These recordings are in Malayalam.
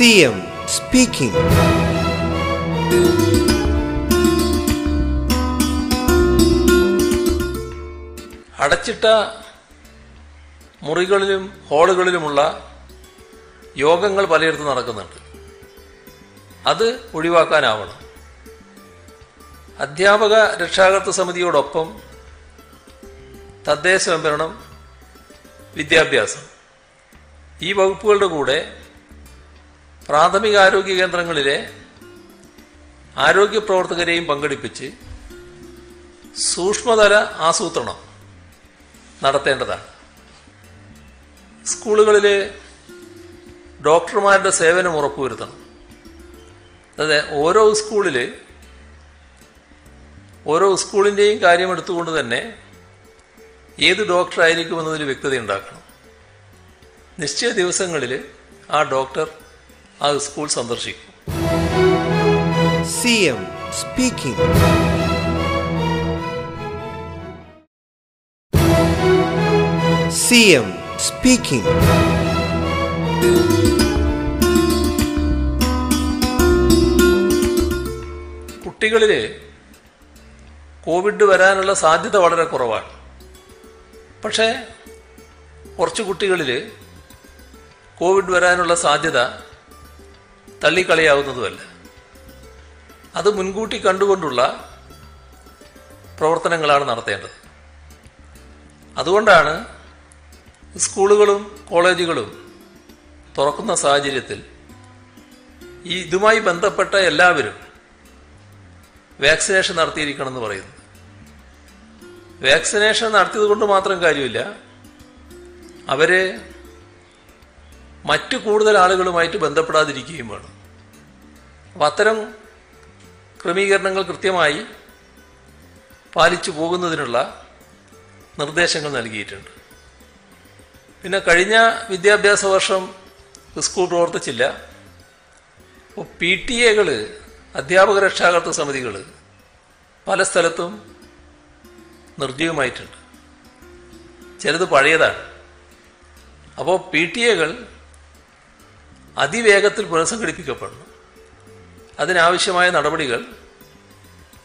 CM സ്പീക്കിംഗ് അടച്ചിട്ട മുറികളിലും ഹാളുകളിലുമുള്ള യോഗങ്ങൾ പലയിടത്തും നടക്കുന്നുണ്ട്. അത് ഒഴിവാക്കാനാവണം. അധ്യാപക രക്ഷാകർത്തൃ സമിതിയോടൊപ്പം തദ്ദേശ സ്വയംഭരണം വിദ്യാഭ്യാസം ഈ വകുപ്പുകളുടെ കൂടെ പ്രാഥമിക ആരോഗ്യ കേന്ദ്രങ്ങളിലെ ആരോഗ്യ പ്രവർത്തകരെയും പങ്കെടുപ്പിച്ച് സൂക്ഷ്മതല ആസൂത്രണം നടത്തേണ്ടതാണ്. സ്കൂളുകളിൽ ഡോക്ടർമാരുടെ സേവനം ഉറപ്പുവരുത്തണം. അതായത് ഓരോ സ്കൂളിൽ ഓരോ സ്കൂളിന്റെയും കാര്യം എടുത്തുകൊണ്ട് തന്നെ ഏത് ഡോക്ടറായിരിക്കുമെന്നതിൽ വ്യക്തത ഉണ്ടാക്കണം നിശ്ചയ ദിവസങ്ങളിൽ ആ ഡോക്ടർ ആ സ്കൂൾ സന്ദർശിക്കും. C M speaking C M speaking കുട്ടികളിൽ കോവിഡ് വരാനുള്ള സാധ്യത വളരെ കുറവാണ്. പക്ഷേ കുറച്ച് കുട്ടികളിൽ കോവിഡ് വരാനുള്ള സാധ്യത തള്ളിക്കളയാവുന്നതുമല്ല. അത് മുൻകൂട്ടി കണ്ടുകൊണ്ടുള്ള പ്രവർത്തനങ്ങളാണ് നടത്തേണ്ടത്. അതുകൊണ്ടാണ് സ്കൂളുകളും കോളേജുകളും തുറക്കുന്ന സാഹചര്യത്തിൽ ഈ ഇതുമായി ബന്ധപ്പെട്ട എല്ലാവരും വാക്സിനേഷൻ നടത്തിയിരിക്കണം എന്ന് പറയുന്നത്. വാക്സിനേഷൻ നടത്തിയത് കൊണ്ട് മാത്രം കാര്യമില്ല. അവർ മറ്റു കൂടുതൽ ആളുകളുമായിട്ട് ബന്ധപ്പെടാതിരിക്കുകയും വേണം. അപ്പം അത്തരം ക്രമീകരണങ്ങൾ കൃത്യമായി പാലിച്ചു പോകുന്നതിനുള്ള നിർദ്ദേശങ്ങൾ നൽകിയിട്ടുണ്ട്. പിന്നെ കഴിഞ്ഞ വിദ്യാഭ്യാസ വർഷം സ്കൂൾ പ്രവർത്തിച്ചില്ല. അപ്പോൾ പി ടി എകൾ അധ്യാപക രക്ഷാകർതൃ സമിതികൾ പല സ്ഥലത്തും നിർജീവമായിട്ടുണ്ട്. ചിലത് പഴയതാണ്. അപ്പോൾ പി ടി എകൾ അതിവേഗത്തിൽ പുനഃസംഘടിപ്പിക്കപ്പെടണം അതിനാവശ്യമായ നടപടികൾ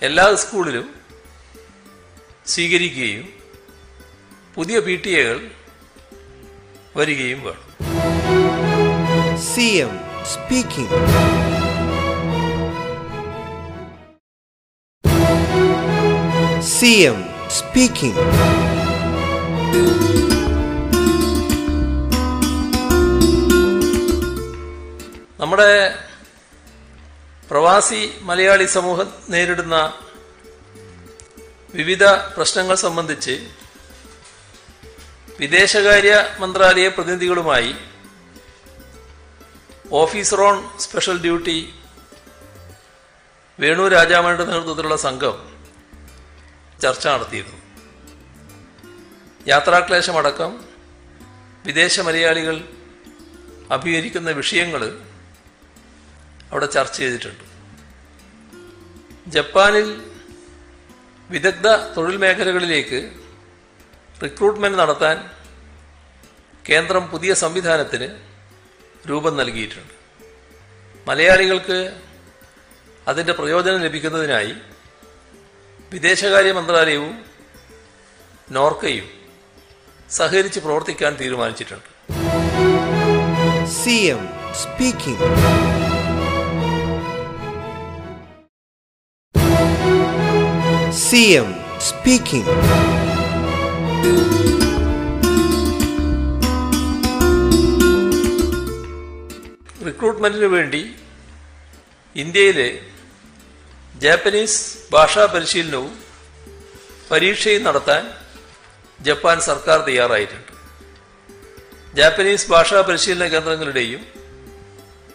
എല്ലാ സ്കൂളിലും സ്വീകരിക്കുകയും പുതിയ പി ടി എകൾ വരികയും വേണം. CM speaking. CM speaking. നമ്മുടെ പ്രവാസി മലയാളി സമൂഹം നേരിടുന്ന വിവിധ പ്രശ്നങ്ങൾ സംബന്ധിച്ച് വിദേശകാര്യ മന്ത്രാലയ പ്രതിനിധികളുമായി officer on special duty Venu രാജാമണിയുടെ നേതൃത്വത്തിലുള്ള സംഘം ചർച്ച നടത്തിയിരുന്നു. യാത്രാക്ലേശമടക്കം വിദേശ മലയാളികൾ അഭിഹരിക്കുന്ന വിഷയങ്ങൾ അവിടെ ചർച്ച ചെയ്തിട്ടുണ്ട്. ജപ്പാനിൽ വിദഗ്ധ തൊഴിൽ മേഖലകളിലേക്ക് റിക്രൂട്ട്മെന്റ് നടത്താൻ കേന്ദ്രം പുതിയ സംവിധാനത്തിന് രൂപം നൽകിയിട്ടുണ്ട്. മലയാളികൾക്ക് അതിന്റെ പ്രയോജനം ലഭിക്കുന്നതിനായി വിദേശകാര്യ മന്ത്രാലയവും നോർക്കയും സഹകരിച്ച് പ്രവർത്തിക്കാൻ തീരുമാനിച്ചിട്ടുണ്ട്. CM speaking. എം സ്പീക്കിംഗ് റിക്രൂട്ട്മെന്റിന് വേണ്ടി ഇന്ത്യയിലെ ജാപ്പനീസ് ഭാഷാ പരിശീലനവും പരീക്ഷയും നടത്താൻ ജപ്പാൻ സർക്കാർ തയ്യാറായിട്ടുണ്ട് ജാപ്പനീസ് ഭാഷാ പരിശീലന കേന്ദ്രങ്ങളുടെയും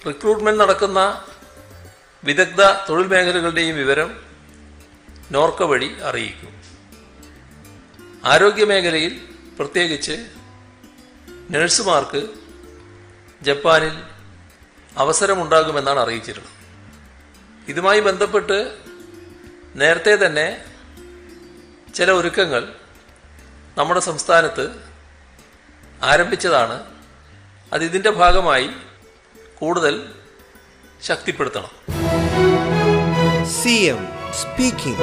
റിക്രൂട്ട്മെന്റ് നടക്കുന്ന വിദഗ്ധ തൊഴിൽ മേഖലകളുടെയും വിവരം നോർക്ക വഴി അറിയിക്കും. ആരോഗ്യമേഖലയിൽ പ്രത്യേകിച്ച് നഴ്സുമാർക്ക് ജപ്പാനിൽ അവസരമുണ്ടാകുമെന്നാണ് അറിയിച്ചിട്ടുള്ളത്. ഇതുമായി ബന്ധപ്പെട്ട് നേരത്തെ തന്നെ ചില ഒരുക്കങ്ങൾ നമ്മുടെ സംസ്ഥാനത്ത് ആരംഭിച്ചതാണ്. അത് ഇതിന്റെ ഭാഗമായി കൂടുതൽ ശക്തിപ്പെടുത്തണം. CM speaking